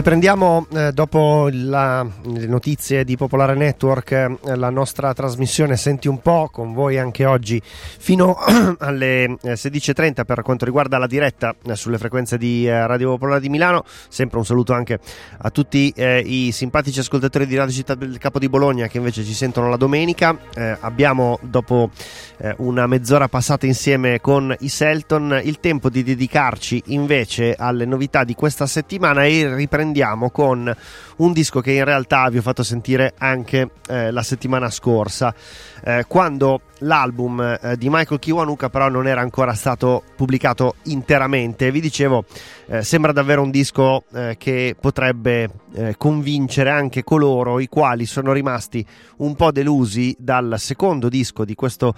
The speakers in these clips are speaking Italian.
Riprendiamo eh, dopo la, le notizie di Popolare Network eh, la nostra trasmissione Senti un po' con voi anche oggi fino alle 16.30 eh, per quanto riguarda la diretta eh, sulle frequenze di eh, Radio Popolare di Milano. Sempre un saluto anche a tutti eh, i simpatici ascoltatori di Radio Città del Capo di Bologna che invece ci sentono la domenica. abbiamo dopo una mezz'ora passata insieme con i Selton il tempo di dedicarci invece alle novità di questa settimana e riprendiamo riprendiamo con un disco che in realtà vi ho fatto sentire anche eh, la settimana scorsa, eh, quando l'album eh, di Michael Kiwanuka però non era ancora stato pubblicato interamente. Vi dicevo, eh, sembra davvero un disco eh, che potrebbe eh, convincere anche coloro i quali sono rimasti un po' delusi dal secondo disco di questo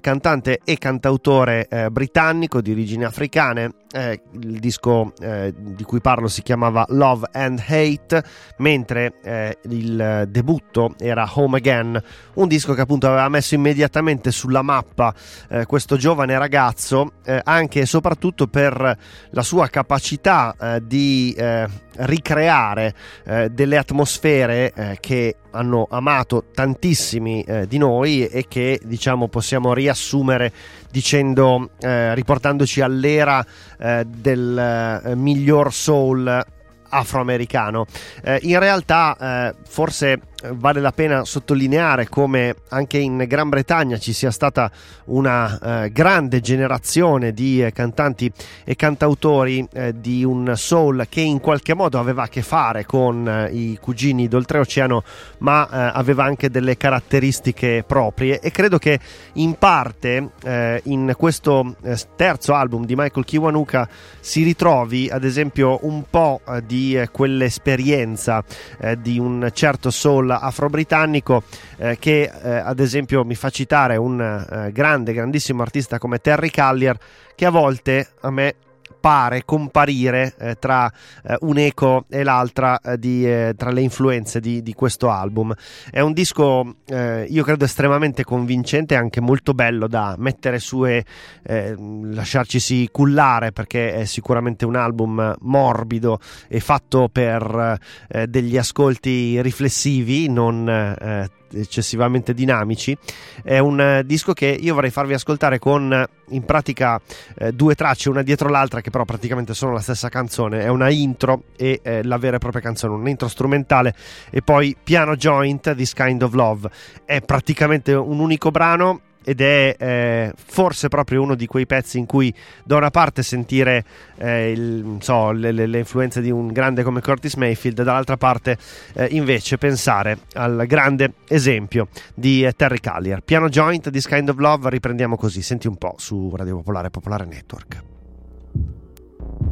cantante e cantautore britannico di origini africane. il disco di cui parlo si chiamava Love and Hate, mentre eh, il debutto era Home Again, un disco che appunto aveva messo immediatamente sulla mappa eh, questo giovane ragazzo, eh, anche e soprattutto per la sua capacità eh, di eh, ricreare eh, delle atmosfere che hanno amato tantissimi di noi e che diciamo possiamo riassumere dicendo riportandoci all'era del miglior soul afroamericano. Eh, in realtà, eh, forse vale la pena sottolineare come anche in Gran Bretagna ci sia stata una eh, grande generazione di eh, cantanti e cantautori eh, di un soul che in qualche modo aveva a che fare con eh, i cugini d'oltreoceano ma eh, aveva anche delle caratteristiche proprie. E credo che in parte eh, in questo terzo album di Michael Kiwanuka si ritrovi ad esempio un po' di quell'esperienza di un certo soul afro-britannico eh, che eh, ad esempio mi fa citare un eh, grande, grandissimo artista come Terry Callier che a volte a me pare comparire eh, tra eh, un'eco e l'altra eh, di, eh, tra le influenze di, di, questo album. È un disco, eh, io credo, estremamente convincente e anche molto bello da mettere su e lasciarcisi cullare perché è sicuramente un album morbido e fatto per degli ascolti riflessivi, non eccessivamente dinamici. È un disco che io vorrei farvi ascoltare con in pratica eh, due tracce una dietro l'altra che però praticamente sono la stessa canzone. È una intro e eh, la vera e propria canzone, un intro strumentale e poi piano joint, This Kind of Love. È praticamente un unico brano ed è eh, forse proprio uno di quei pezzi in cui da una parte sentire eh, il, so, le, le, influenze di un grande come Curtis Mayfield, dall'altra parte eh, invece pensare al grande esempio di eh, Terry Callier. Piano joint, This Kind of Love, riprendiamo così, senti un po' su Radio Popolare Popolare Network. you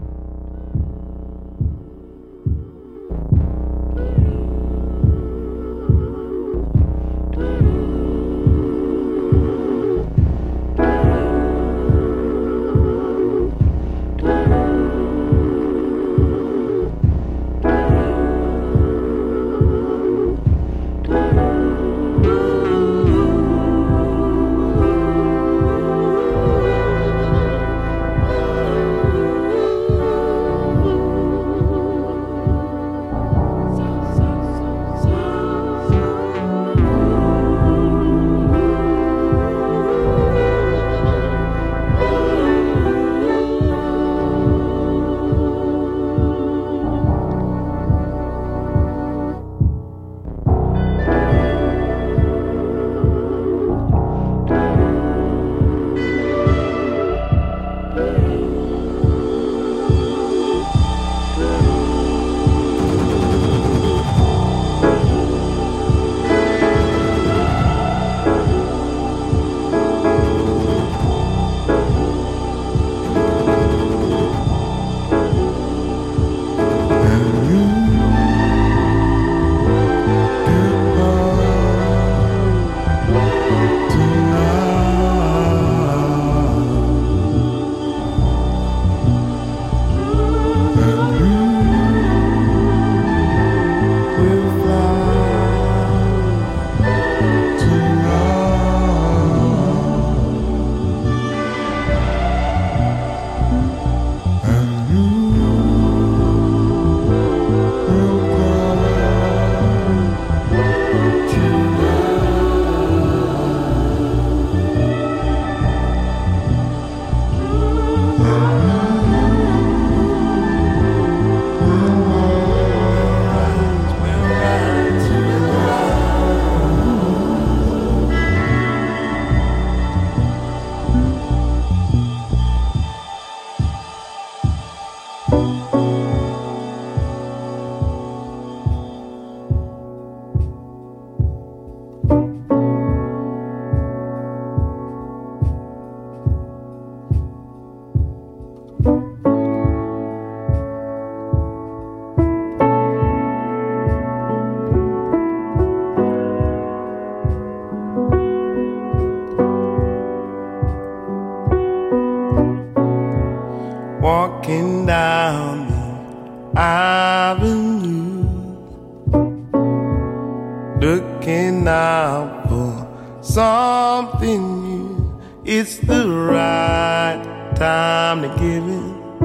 something new. It's the right time to give it,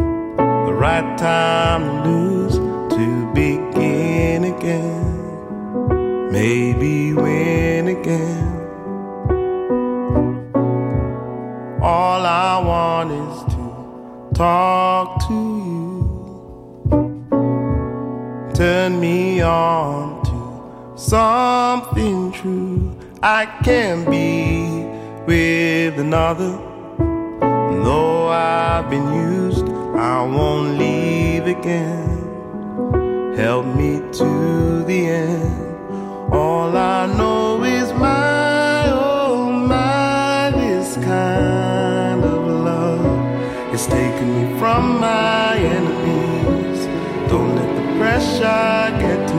the right time to lose, to begin again, maybe win again. All I want is to talk to you. Turn me on to something. I can be with another. Though I've been used, I won't leave again. Help me to the end. All I know is my, oh my, this kind of love is taking me from my enemies. Don't let the pressure get to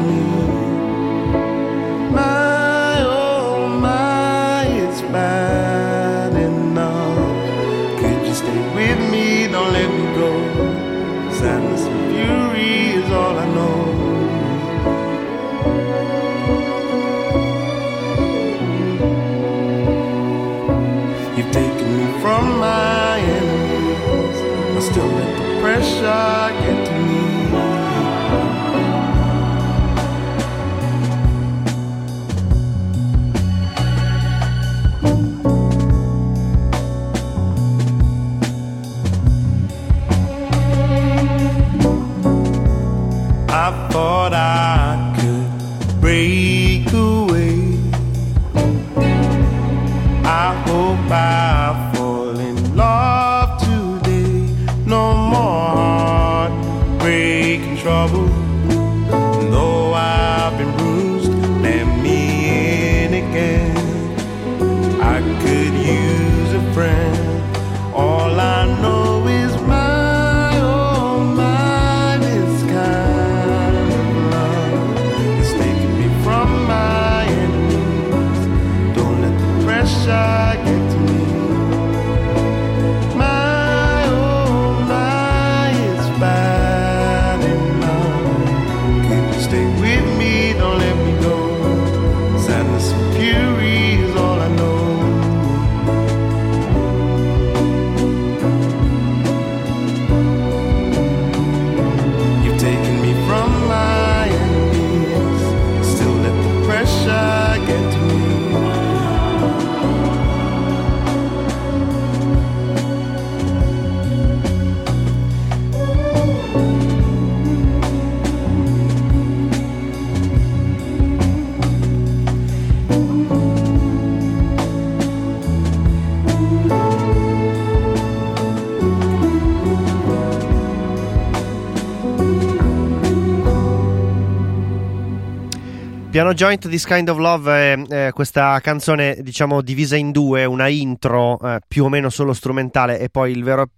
Piano Joint This Kind of Love è eh, questa canzone diciamo divisa in due, una intro eh, più o meno solo strumentale e poi il vero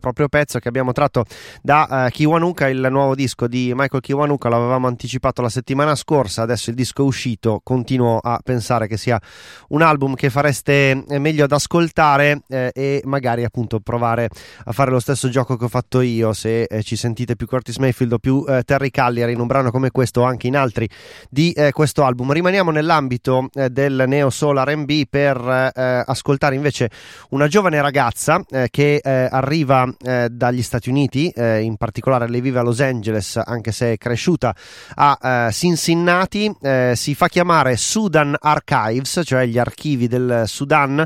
proprio pezzo che abbiamo tratto da uh, Kiwanuka, il nuovo disco di Michael Kiwanuka, l'avevamo anticipato la settimana scorsa, adesso il disco è uscito, continuo a pensare che sia un album che fareste meglio ad ascoltare eh, e magari appunto provare a fare lo stesso gioco che ho fatto io, se eh, ci sentite più Curtis Mayfield o più eh, Terry Cagliari in un brano come questo o anche in altri di eh, questo album. Rimaniamo nell'ambito eh, del neo soul R&B per eh, ascoltare invece una giovane ragazza che arriva eh, dagli Stati Uniti, eh, in particolare lei vive a Los Angeles, anche se è cresciuta a eh, Cincinnati, si fa chiamare Sudan Archives, cioè gli archivi del Sudan,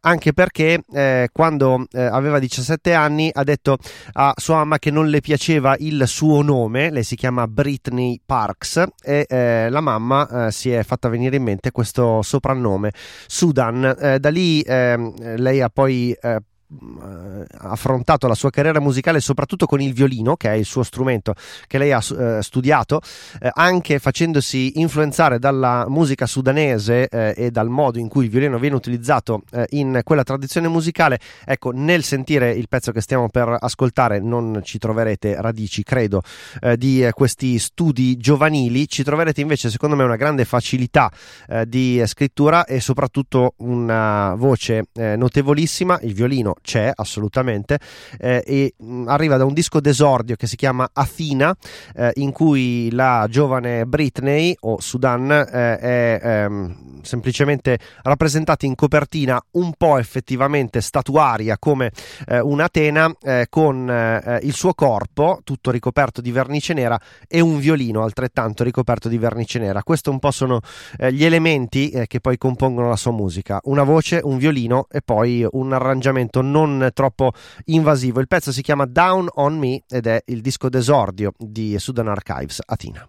anche perché quando aveva 17 anni ha detto a sua mamma che non le piaceva il suo nome, lei si chiama Britney Parks e la mamma si è fatta venire in mente questo soprannome Sudan. da lì lei ha poi affrontato la sua carriera musicale soprattutto con il violino, che è il suo strumento che lei ha eh, studiato, eh, anche facendosi influenzare dalla musica sudanese eh, e dal modo in cui il violino viene utilizzato eh, in quella tradizione musicale. Ecco, nel sentire il pezzo che stiamo per ascoltare, non ci troverete radici, credo, eh, di eh, questi studi giovanili, ci troverete invece, secondo me, una grande facilità di scrittura e soprattutto una voce notevolissima. Il violino c'è assolutamente eh, e mh, arriva da un disco d'esordio che si chiama Athena eh, in cui la giovane Britney o Sudan eh, è ehm, semplicemente rappresentata in copertina un po' effettivamente statuaria come eh, un'Atena eh, con eh, il suo corpo tutto ricoperto di vernice nera e un violino altrettanto ricoperto di vernice nera. Questo un po' sono gli elementi che poi compongono la sua musica. Una voce, un violino e poi un arrangiamento non troppo invasivo. Il pezzo si chiama Down on Me ed è il disco d'esordio di Sudan Archives Atina.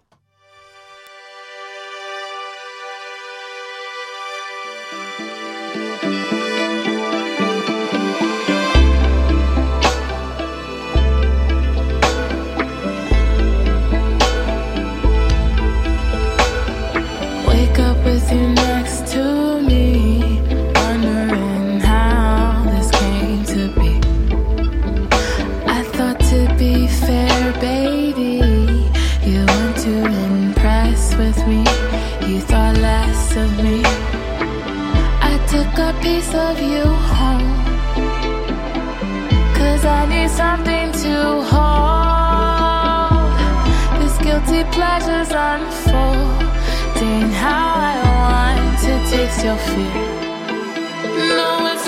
of me. I took a piece of you home. Cause I need something to hold. This guilty pleasure's unfolding how I want to taste your fear. No, it's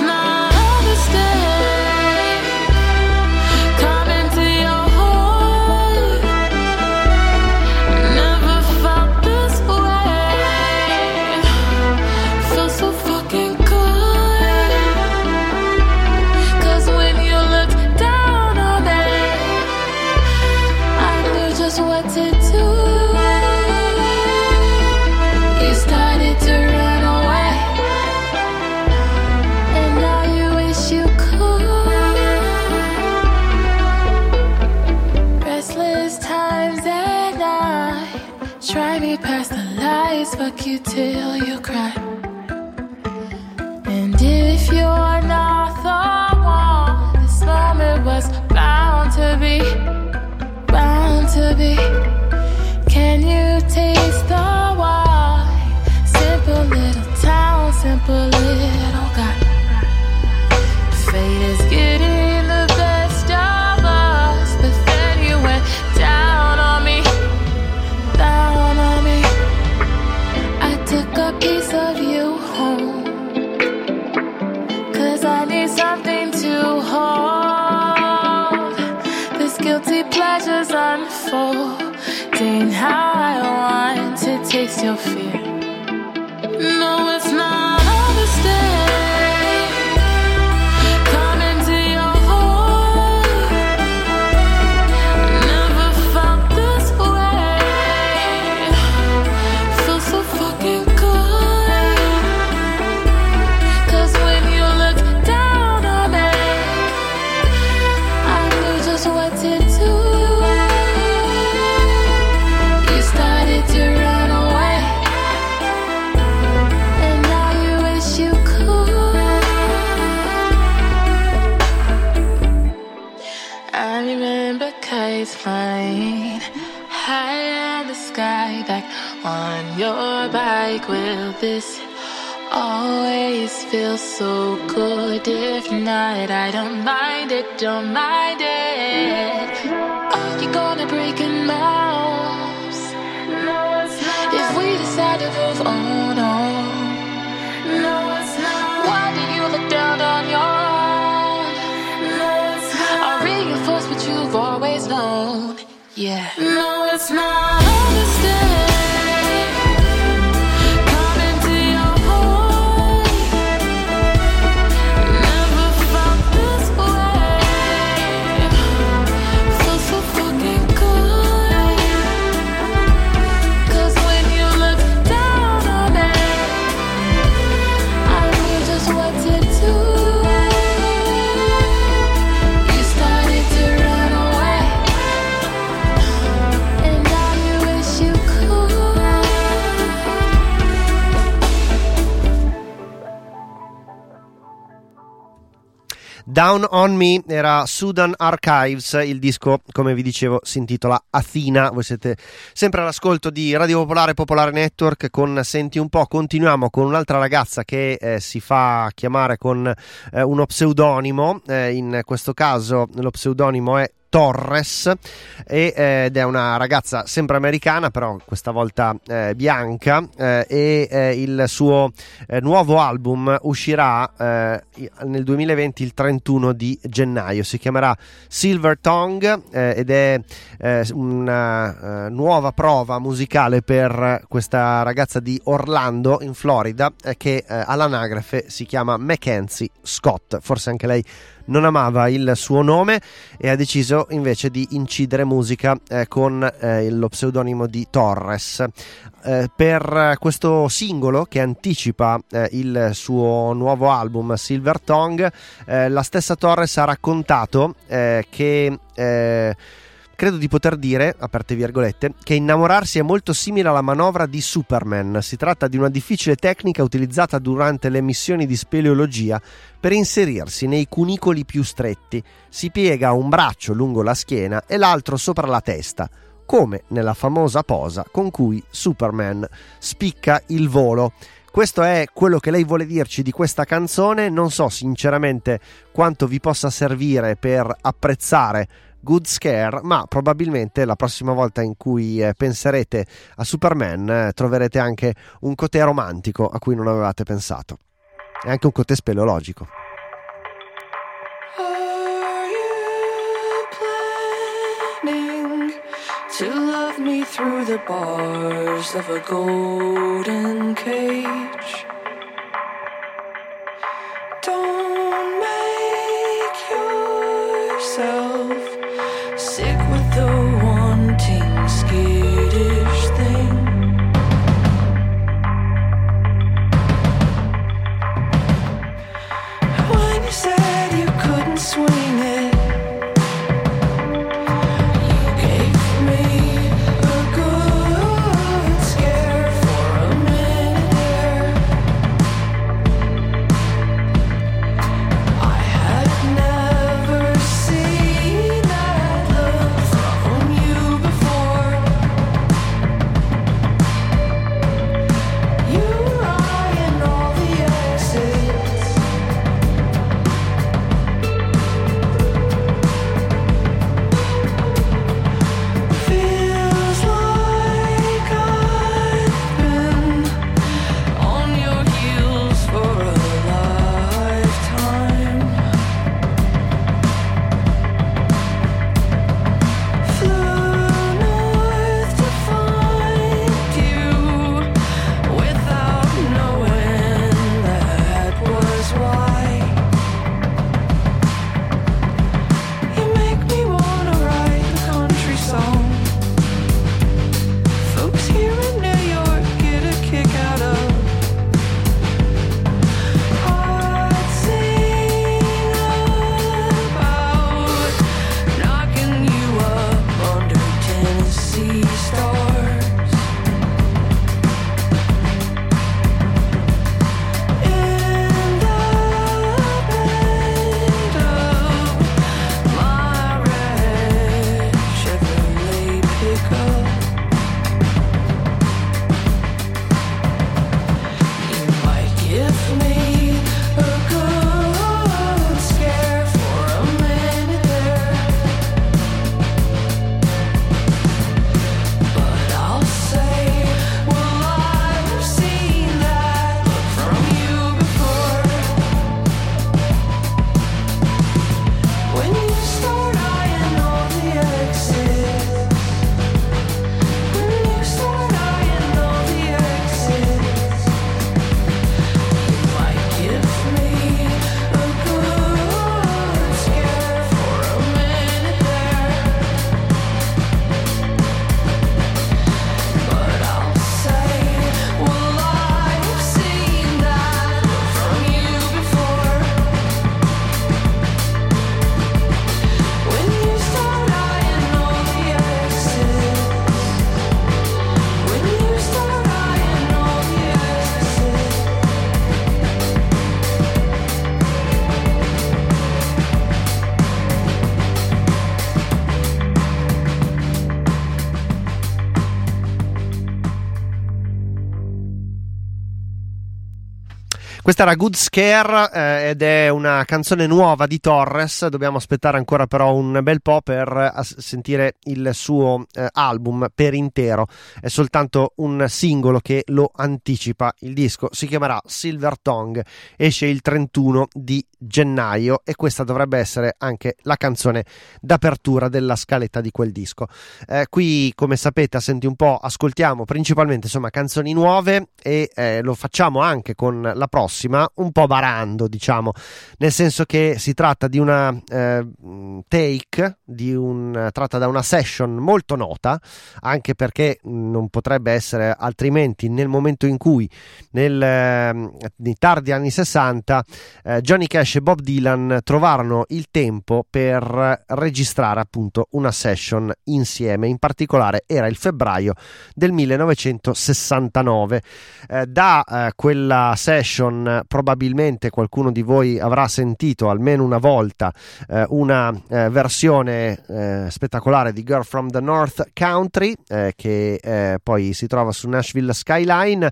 don't mind. Down on Me era Sudan Archives, il disco, come vi dicevo, si intitola Athena. Voi siete sempre all'ascolto di Radio Popolare Popolare Network con Senti un po'. Continuiamo con un'altra ragazza che eh, si fa chiamare con eh, uno pseudonimo. Eh, in questo caso lo pseudonimo è Torres e, eh, ed è una ragazza sempre americana però questa volta eh, bianca eh, e eh, il suo eh, nuovo album uscirà eh, nel 2020 il 31 di gennaio. Si chiamerà Silver Tongue ed è una nuova prova musicale per questa ragazza di Orlando in Florida che all'anagrafe si chiama Mackenzie Scott. Forse anche lei non amava il suo nome e ha deciso invece di incidere musica eh, con eh, lo pseudonimo di Torres. Eh, per questo singolo che anticipa eh, il suo nuovo album Silver Tongue, eh, la stessa Torres ha raccontato eh, che credo di poter dire, aperte virgolette, che innamorarsi è molto simile alla manovra di Superman. Si tratta di una difficile tecnica utilizzata durante le missioni di speleologia per inserirsi nei cunicoli più stretti. Si piega un braccio lungo la schiena e l'altro sopra la testa, come nella famosa posa con cui Superman spicca il volo. Questo è quello che lei vuole dirci di questa canzone. Non so sinceramente quanto vi possa servire per apprezzare Good Scare, ma probabilmente la prossima volta in cui eh, penserete a Superman eh, troverete anche un cote romantico a cui non avevate pensato e anche un cote speleologico. To love me through the bars of a golden cage. Questa era Good Scare eh, ed è una canzone nuova di Torres. Dobbiamo aspettare ancora però un bel po' per eh, sentire il suo eh, album per intero. È soltanto un singolo che lo anticipa. Il disco si chiamerà Silver Tongue, esce il 31 di gennaio e questa dovrebbe essere anche la canzone d'apertura della scaletta di quel disco. Eh, qui, come sapete, a Senti un po', ascoltiamo principalmente insomma canzoni nuove e eh, lo facciamo anche con la prossima, un po' barando, diciamo, nel senso che si tratta di una eh, take, di un, tratta da una session molto nota, anche perché non potrebbe essere altrimenti nel momento in cui nel, eh, nei tardi anni 60 eh, Johnny Cash e Bob Dylan trovarono il tempo per registrare appunto una session insieme, in particolare era il febbraio del 1969. Eh, da eh, quella session probabilmente qualcuno di voi avrà sentito almeno una volta eh, una eh, versione eh, spettacolare di Girl from the North Country eh, che poi si trova su Nashville Skyline,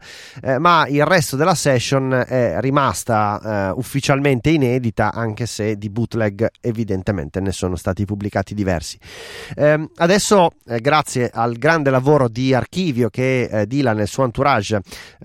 ma il resto della session è rimasta ufficialmente inedita anche se di bootleg evidentemente ne sono stati pubblicati diversi. Ehm, adesso grazie al grande lavoro di archivio che Dylan e il suo entourage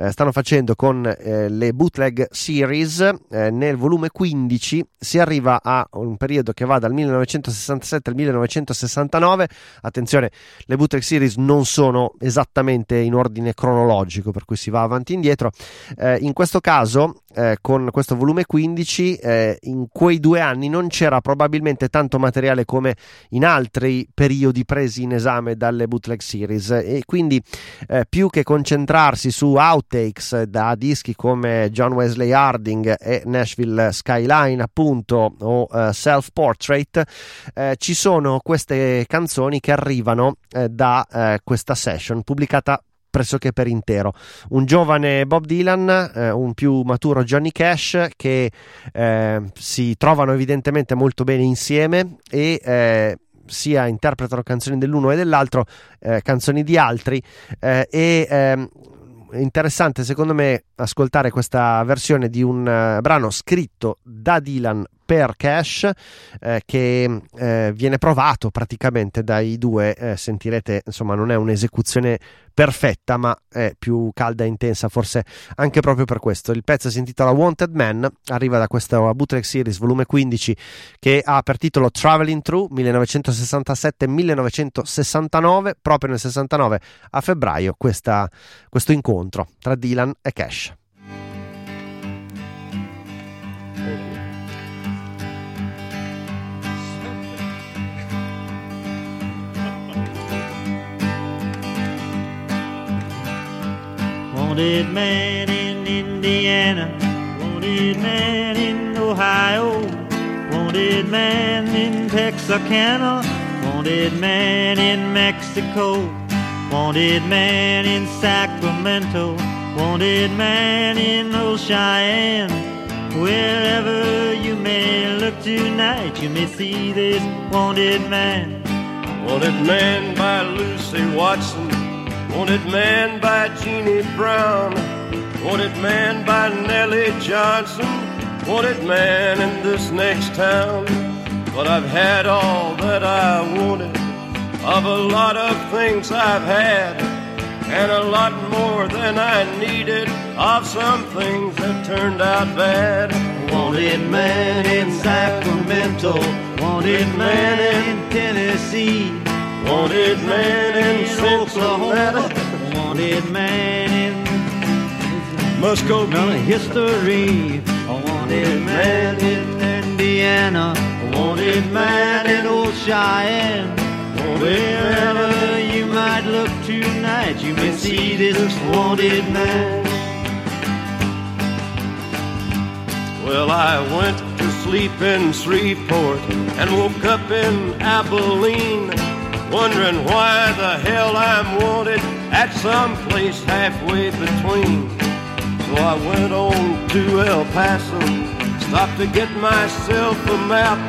stanno facendo con eh, le bootleg series eh, nel volume 15 si arriva a un periodo che va dal 1967 al 1969 attenzione le bootleg series non sono esattamente in ordine cronologico per cui si va avanti e indietro. Eh, in questo caso eh, con questo volume 15 eh, in quei due anni non c'era probabilmente tanto materiale come in altri periodi presi in esame dalle bootleg series. E quindi eh, più che concentrarsi su outtakes da dischi come John Wesley Harding e Nashville Skyline appunto o uh, Self Portrait eh, ci sono queste canzoni che arrivano eh, da eh, questa session pubblicata pressoché per intero. Un giovane Bob Dylan, eh, un più maturo Johnny Cash che eh, si trovano evidentemente molto bene insieme e eh, sia interpretano canzoni dell'uno e dell'altro, eh, canzoni di altri eh, e ehm, interessante secondo me ascoltare questa versione di un uh, brano scritto da Dylan per Cash eh, che eh, viene provato praticamente dai due eh, sentirete insomma non è un'esecuzione perfetta ma è più calda e intensa forse anche proprio per questo. Il pezzo si intitola Wanted Man arriva da questa bootleg series volume 15 che ha per titolo Traveling Through 1967-1969 proprio nel 69 a febbraio questa, questo incontro tra Dylan e Cash Wanted man in Indiana, wanted man in Ohio, wanted man in Texarkana, wanted man in Mexico, wanted man in Sacramento, wanted man in Old Cheyenne. Wherever you may look tonight, you may see this wanted man. Wanted man by Lucy Watson Wanted man by Jeannie Brown. Wanted man by Nellie Johnson. Wanted man in this next town. But I've had all that I wanted of a lot of things I've had. And a lot more than I needed of some things that turned out bad. Wanted man in Sacramento. Wanted man in Tennessee. Wanted man in Cincinnati. Wanted man in Muskogee. history. Wanted man in Indiana. Wanted man in Old Cheyenne. Wherever you might look tonight, you may see this wanted man. Well, I went to sleep in Shreveport and woke up in Abilene wondering why the hell I'm wanted at some place halfway between. So I went on to El Paso, stopped to get myself a map,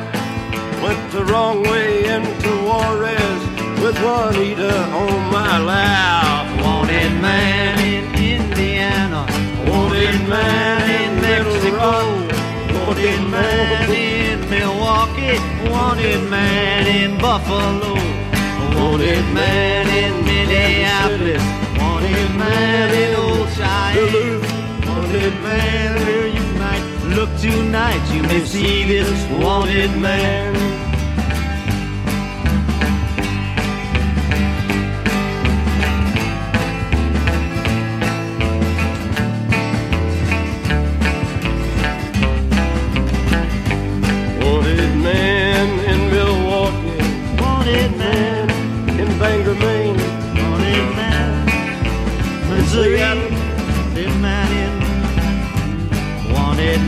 went the wrong way into Juarez with Juanita on my lap. Wanted man in Indiana, Wanted man in Mexico. Wanted man in Milwaukee, wanted man in Buffalo, wanted man in Minneapolis, wanted man in Old Cheyenne, wanted man where you might look tonight, you may see this wanted man.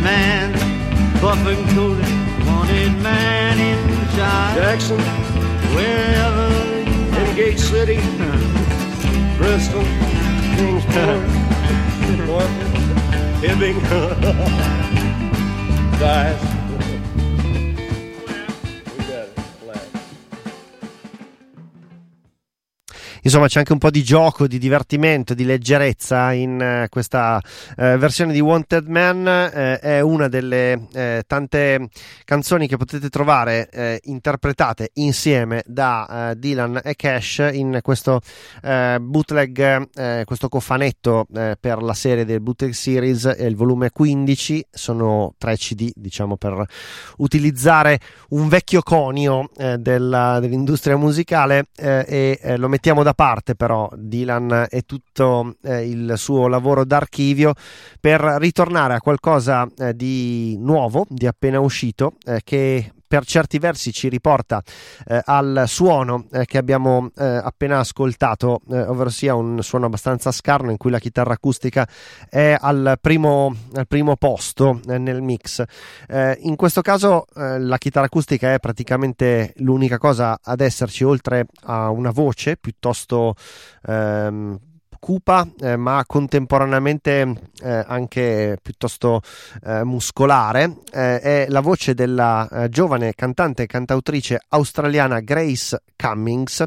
Man, Buffalo, Cody, wanted man in China, Jackson, wherever in Gate City, Bristol, Kingsport, Norfolk, Hibbing, Guys. Insomma, c'è anche un po' di gioco, di divertimento, di leggerezza in eh, questa eh, versione di Wanted Man. Eh, è una delle tante canzoni che potete trovare interpretate insieme da Dylan e Cash in questo bootleg, questo cofanetto per la serie del Bootleg Series, è il volume 15. Sono tre CD, diciamo, per utilizzare un vecchio conio della- dell'industria musicale e lo mettiamo da parte però Dylan e tutto eh, il suo lavoro d'archivio per ritornare a qualcosa eh, di nuovo, di appena uscito eh, che per certi versi ci riporta eh, al suono eh, che abbiamo eh, appena ascoltato, eh, ovvero sia un suono abbastanza scarno in cui la chitarra acustica è al primo, al primo posto eh, nel mix. Eh, in questo caso la chitarra acustica è praticamente l'unica cosa ad esserci, oltre a una voce piuttosto ehm, cupa, eh, ma contemporaneamente eh, anche piuttosto eh, muscolare. Eh, è la voce della eh, giovane cantante e cantautrice australiana Grace Cummings,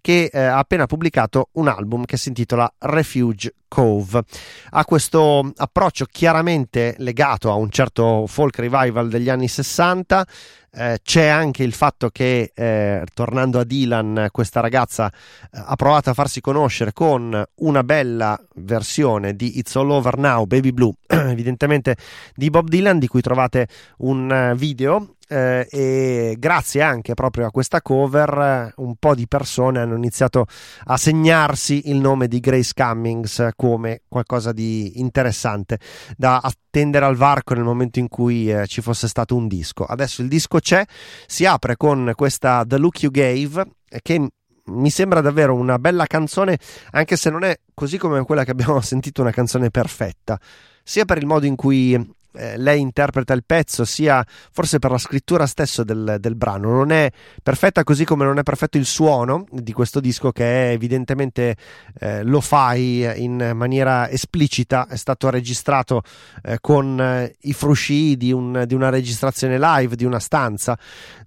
che ha appena pubblicato un album che si intitola Refuge Cove. Ha questo approccio chiaramente legato a un certo folk revival degli anni 60. Eh, c'è anche il fatto che, eh, tornando a Dylan, questa ragazza eh, ha provato a farsi conoscere con una bella versione di It's All Over Now, Baby Blue, evidentemente di Bob Dylan, di cui trovate un eh, video. Eh, e grazie anche proprio a questa cover, un po' di persone hanno iniziato a segnarsi il nome di Grace Cummings come qualcosa di interessante da attendere al varco nel momento in cui eh, ci fosse stato un disco. Adesso il disco c'è, si apre con questa The Look You Gave, che mi sembra davvero una bella canzone, anche se non è così come quella che abbiamo sentito una canzone perfetta, sia per il modo in cui eh, lei interpreta il pezzo, sia forse per la scrittura stesso del, del brano. Non è perfetta così come non è perfetto il suono di questo disco, che è evidentemente eh, lo fai in maniera esplicita. È stato registrato eh, con eh, i frusci di, un- di una registrazione live di una stanza.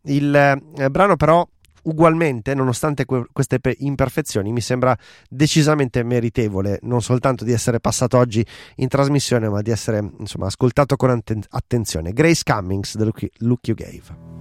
Il eh, brano, però. Ugualmente, nonostante que- queste pe- imperfezioni, mi sembra decisamente meritevole non soltanto di essere passato oggi in trasmissione, ma di essere insomma ascoltato con atten- attenzione. Grace Cummings, The Look You, Gave.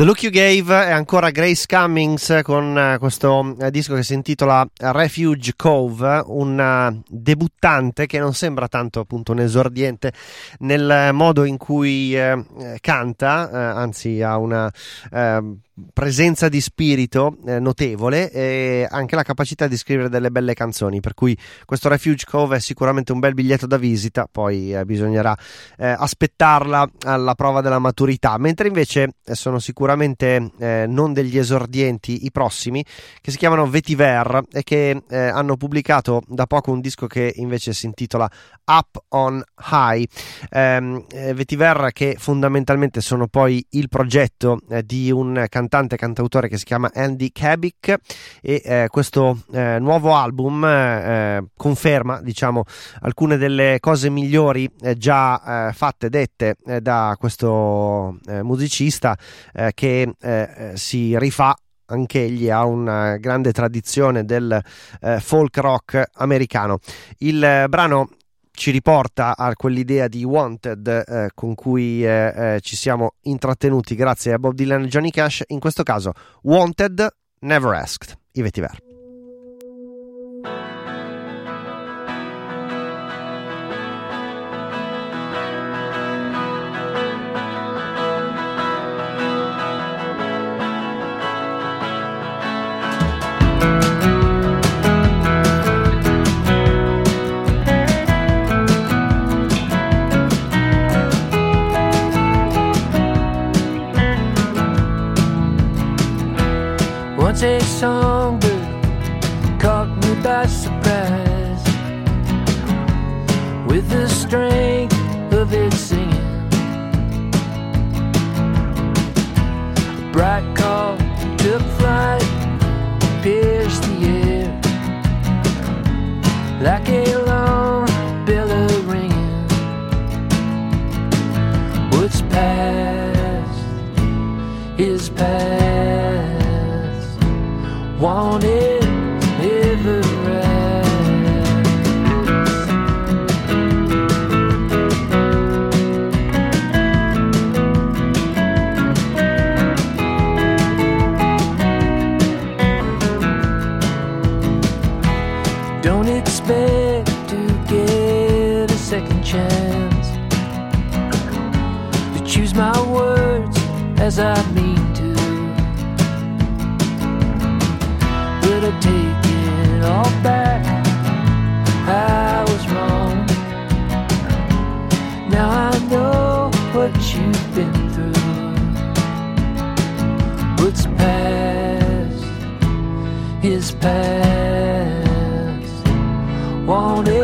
The Look You Gave è ancora Grace Cummings con eh, questo eh, disco che si intitola Refuge Cove, un eh, debuttante che non sembra tanto appunto un esordiente nel modo in cui canta, anzi ha una eh, presenza di spirito eh, notevole e anche la capacità di scrivere delle belle canzoni, per cui questo Refuge Cove è sicuramente un bel biglietto da visita, poi eh, bisognerà eh, aspettarla alla prova della maturità, mentre invece eh, sono sicuramente eh, non degli esordienti i prossimi, che si chiamano Vetiver e che eh, hanno pubblicato da poco un disco che invece si intitola Up on High. Ehm, eh, Vetiver che fondamentalmente sono poi il progetto di un cantante cantautore che si chiama Andy Kabik e eh, questo eh, nuovo album eh, conferma diciamo alcune delle cose migliori eh, già eh, fatte dette eh, da questo eh, musicista eh, che eh, eh, si rifà anch'egli ha una grande tradizione del eh, folk rock americano. Il eh, brano ci riporta a quell'idea di Wanted eh, con cui eh, eh, ci siamo intrattenuti grazie a Bob Dylan e Johnny Cash, in questo caso Wanted Never Asked, i Vetiver. What's past is past. Won't it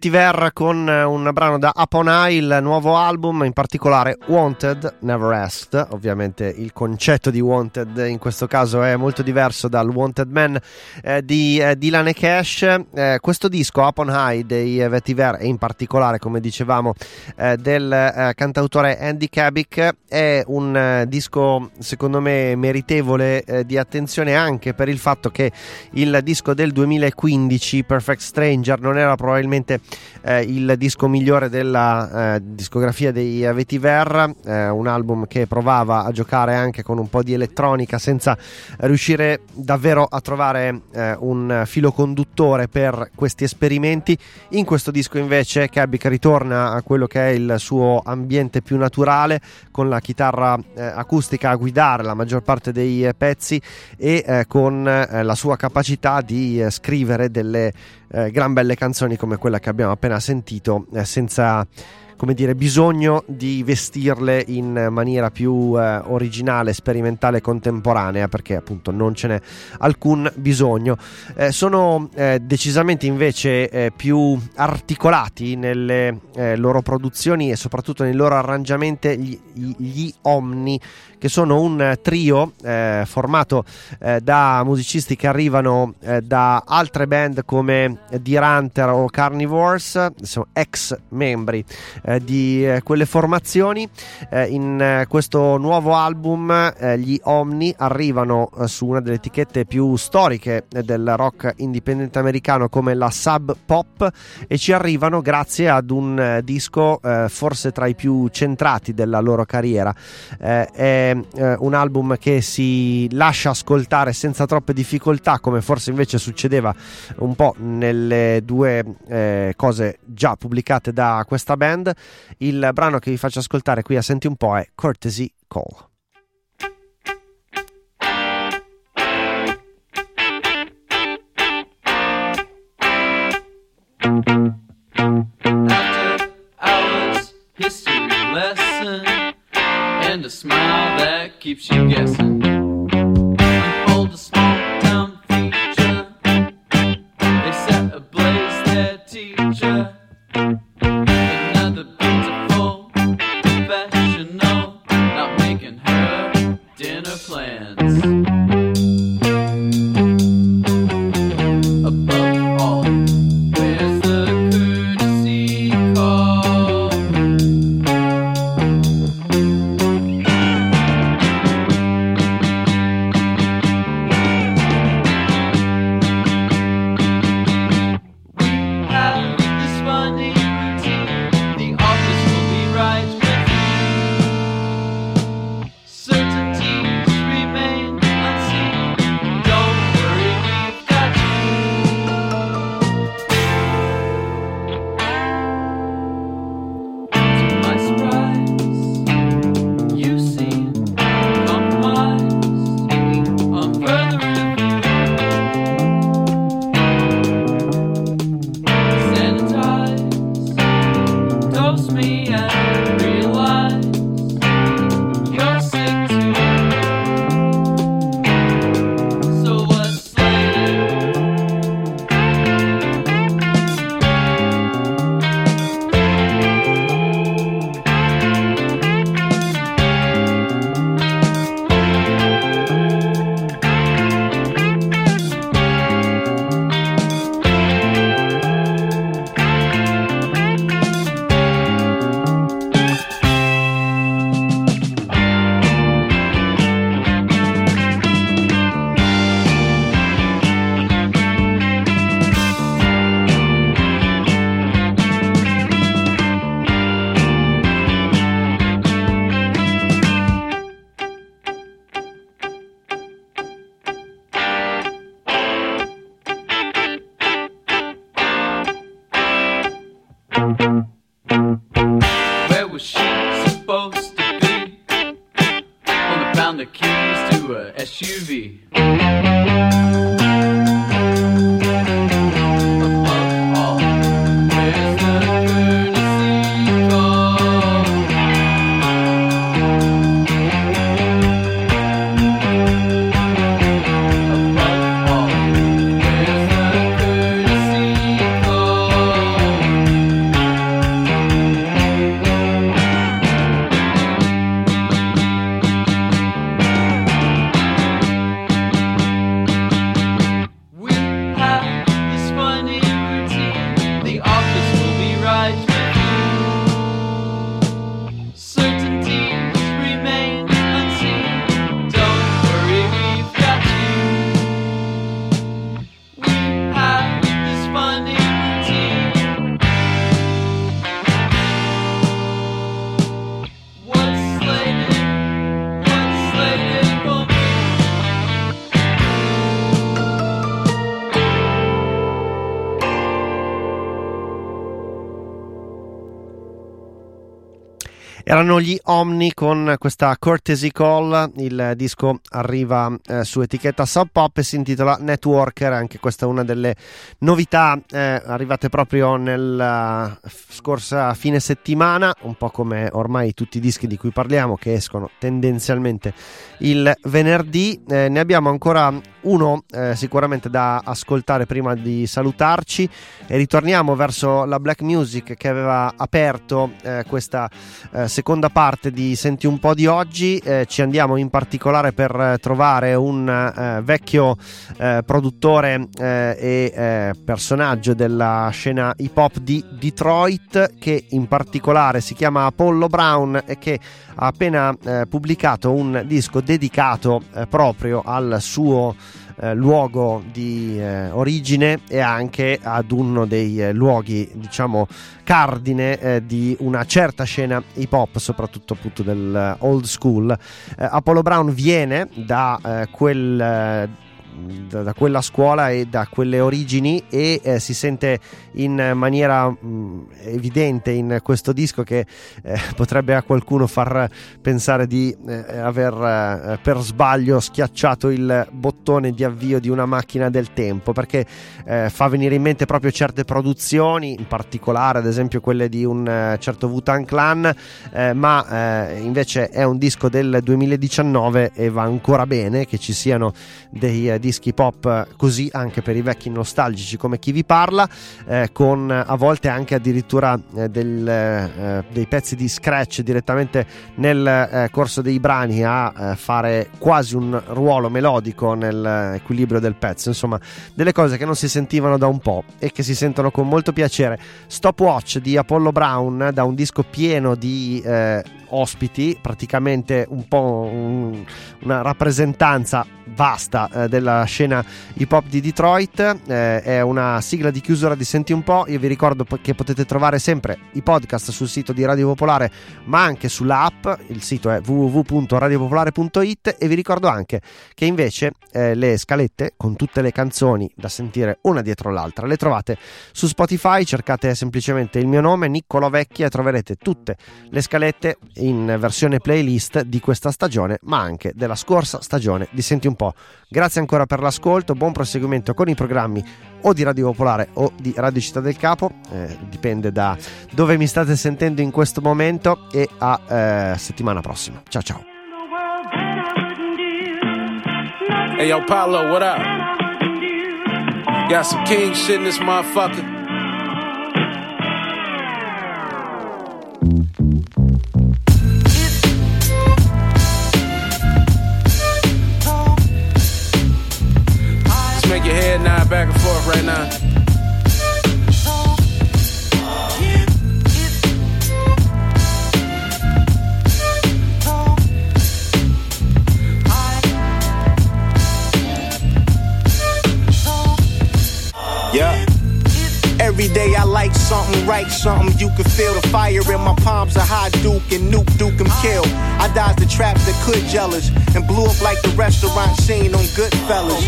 Vetiver con eh, un brano da Upon il nuovo album, in particolare Wanted Never Rest. Ovviamente il concetto di Wanted in questo caso è molto diverso dal Wanted Man eh, di eh, Dylan e Cash. Eh, questo disco Upon High dei eh, Vetiver e in particolare, come dicevamo, eh, del cantautore Andy Kabik è un disco secondo me meritevole di attenzione anche per il fatto che il disco del 2015 Perfect Stranger non era probabilmente eh, il disco migliore della eh, discografia dei Vetiver, eh, un album che provava a giocare anche con un po' di elettronica senza riuscire davvero a trovare eh, un filo conduttore per questi esperimenti. In questo disco invece Kabik ritorna a quello che è il suo ambiente più naturale con la chitarra eh, acustica a guidare la maggior parte dei pezzi e eh, con la sua capacità di scrivere delle gran belle canzoni come quella che abbiamo appena sentito eh, senza come dire, bisogno di vestirle in maniera più eh, originale, sperimentale, contemporanea, perché appunto non ce n'è alcun bisogno. Eh, sono eh, decisamente invece eh, più articolati nelle eh, loro produzioni e soprattutto nei loro arrangiamenti gli, gli- Omni, che sono un trio eh, formato da musicisti che arrivano da altre band come Deer Hunter o Carnivores, sono ex membri eh, di eh, quelle formazioni. Eh, in eh, questo nuovo album eh, gli Omni arrivano su una delle etichette più storiche del rock indipendente americano come la Sub Pop e ci arrivano grazie ad un disco forse tra i più centrati della loro carriera. È un album che si lascia ascoltare senza troppe difficoltà come forse invece succedeva un po' nelle due eh, cose già pubblicate da questa band. Il brano che vi faccio ascoltare qui a Senti un po' è Courtesy Call. After hours history lesson and a smile that keeps you guessing. Where was she supposed to be? Only found the keys to a SUV. Erano gli Omni con questa Courtesy Call, il disco arriva eh, su etichetta Sub Pop e si intitola Networker, anche questa è una delle novità eh, arrivate proprio nella scorsa fine settimana, un po' come ormai tutti i dischi di cui parliamo che escono tendenzialmente il venerdì, Eh, ne abbiamo ancora uno eh, sicuramente da ascoltare prima di salutarci e ritorniamo verso la black music che aveva aperto eh, questa eh, seconda parte di Senti un po' di oggi. Eh, ci andiamo in particolare per eh, trovare un eh, vecchio produttore e personaggio della scena hip hop di Detroit che in particolare si chiama Apollo Brown e che ha appena pubblicato un disco dedicato proprio al suo eh, luogo di eh, origine e anche ad uno dei eh, luoghi diciamo cardine eh, di una certa scena hip hop soprattutto appunto del eh, old school. Eh, Apollo Brown viene da quel da, da quella scuola e da quelle origini e eh, si sente in maniera mh, evidente in questo disco che eh, potrebbe a qualcuno far pensare di eh, aver eh, per sbaglio schiacciato il bottone di avvio di una macchina del tempo perché eh, fa venire in mente proprio certe produzioni in particolare ad esempio quelle di un eh, certo Wu-Tang Clan ma invece è un disco del 2019 e va ancora bene che ci siano dei eh, dischi pop così anche per i vecchi nostalgici come chi vi parla eh, con a volte anche addirittura eh, del, eh, dei pezzi di scratch direttamente nel eh, corso dei brani a eh, fare quasi un ruolo melodico nell'equilibrio del pezzo. Insomma delle cose che non si sentivano da un po' e che si sentono con molto piacere. Stopwatch di Apollo Brown da un disco pieno di eh, ospiti praticamente un po' un- una rappresentanza vasta eh, della scena hip hop di Detroit eh, è una sigla di chiusura di Senti un po' io vi ricordo che potete trovare sempre i podcast sul sito di Radio Popolare ma anche sulla app. Il sito è www.radiopopolare.it e vi ricordo anche che invece eh, le scalette con tutte le canzoni da sentire una dietro l'altra le trovate su Spotify. Cercate semplicemente il mio nome Niccolo Vecchia e troverete tutte le scalette in versione playlist di questa stagione ma anche della scorsa stagione di Senti un po'. Grazie ancora per l'ascolto, buon proseguimento con i programmi o di Radio Popolare o di Radio Città del Capo, eh, dipende da dove mi state sentendo in questo momento e a eh, settimana prossima. Ciao ciao. Hey, yo, Paulo, what up? Got some king shit in this motherfucker. Make your head nod back and forth right now. Yeah. Every day I like something, write something. You can feel the fire in my palms. A high Duke and Nuke Duke 'em kill. I dodge the traps that could jealous. and blew up like the restaurant scene on Goodfellas.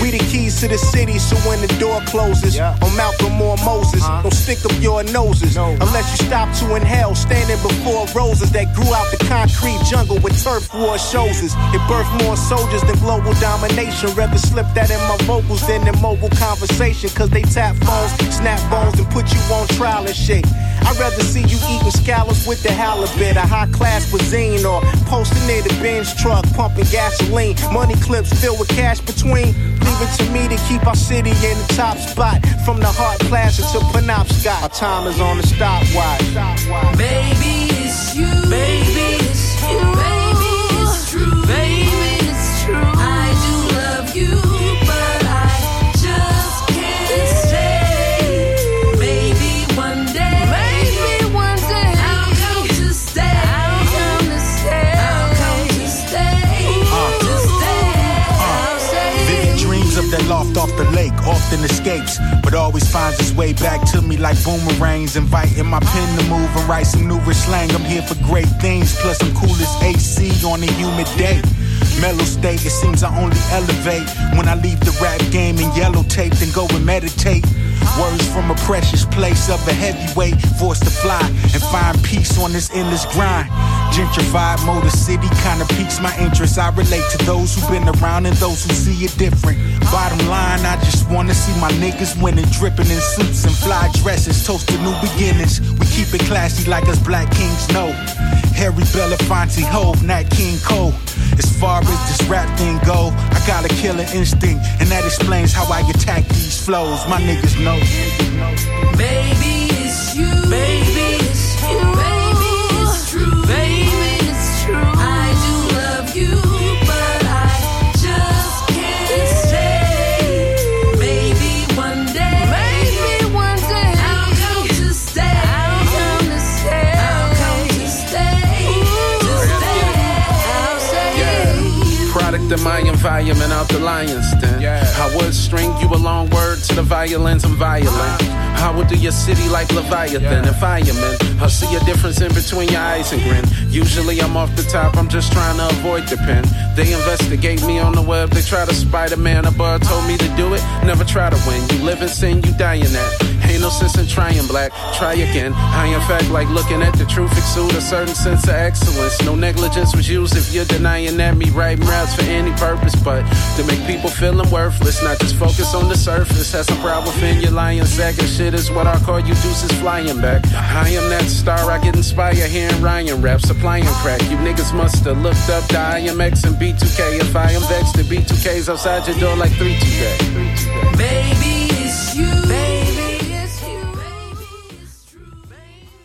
We the keys to the city, so when the door closes, on Malcolm or Moses, don't stick up your noses unless you stop to inhale. Standing before roses that grew out the concrete jungle with turf war shows us. It birthed more soldiers than global domination. Rather slip that in my vocals than in mobile conversation, cause they tap phones, snap bones, and put you on trial and shit. I'd rather see you eating scallops with the halibut, a high class cuisine, or posting near the Benz truck, pumping gasoline. Money clips filled with cash between. Leave it to me to keep our city in the top spot. From the Hart Plaza to Penobscot. Our time is on the stopwatch. Baby, it's you. Baby, often escapes, but always finds its way back to me like boomerangs. Inviting my pen to move and write some new rich slang. I'm here for great things, plus I'm cool as AC on a humid day. Mellow state, it seems I only elevate when I leave the rap game in yellow tape, then go and meditate. Words from a precious place of a heavyweight, forced to fly and find peace on this endless grind. Gentrified Motor City kinda piques my interest. I relate to those who've been around and those who see it different. Bottom line, wanna see my niggas winning, dripping in suits and fly dresses, toast to new beginnings. We keep it classy like us black kings know. Harry Belafonte, Hove, Nat King Cole. As far as this rap thing go, I got a killer instinct, and that explains how I attack these flows. My niggas know. Baby, it's you. Baby, of my environment out the lion's den. Yeah. I would string you a long word to the violins, I'm violent. Uh-huh. I would do your city like Leviathan and fireman. I see a difference in between your eyes and grin. Usually I'm off the top, I'm just trying to avoid the pen. They investigate me on the web, they try to Spider Man. A bird told me to do it, never try to win. You live in sin, you die in that. Ain't no sense in trying black, try again. I in fact like looking at the truth exude a certain sense of excellence. No negligence was used if you're denying that me writing raps for any purpose, but to make people feeling worthless, not just focus on the surface. Has some pride within your sack and shit is what I call you deuces flying back. I am that star, I get inspired hearing Ryan rap, supplying crack. You niggas must have looked up the IMX and B2K. If I am vexed, the B2K's outside your door like 3 2 Baby,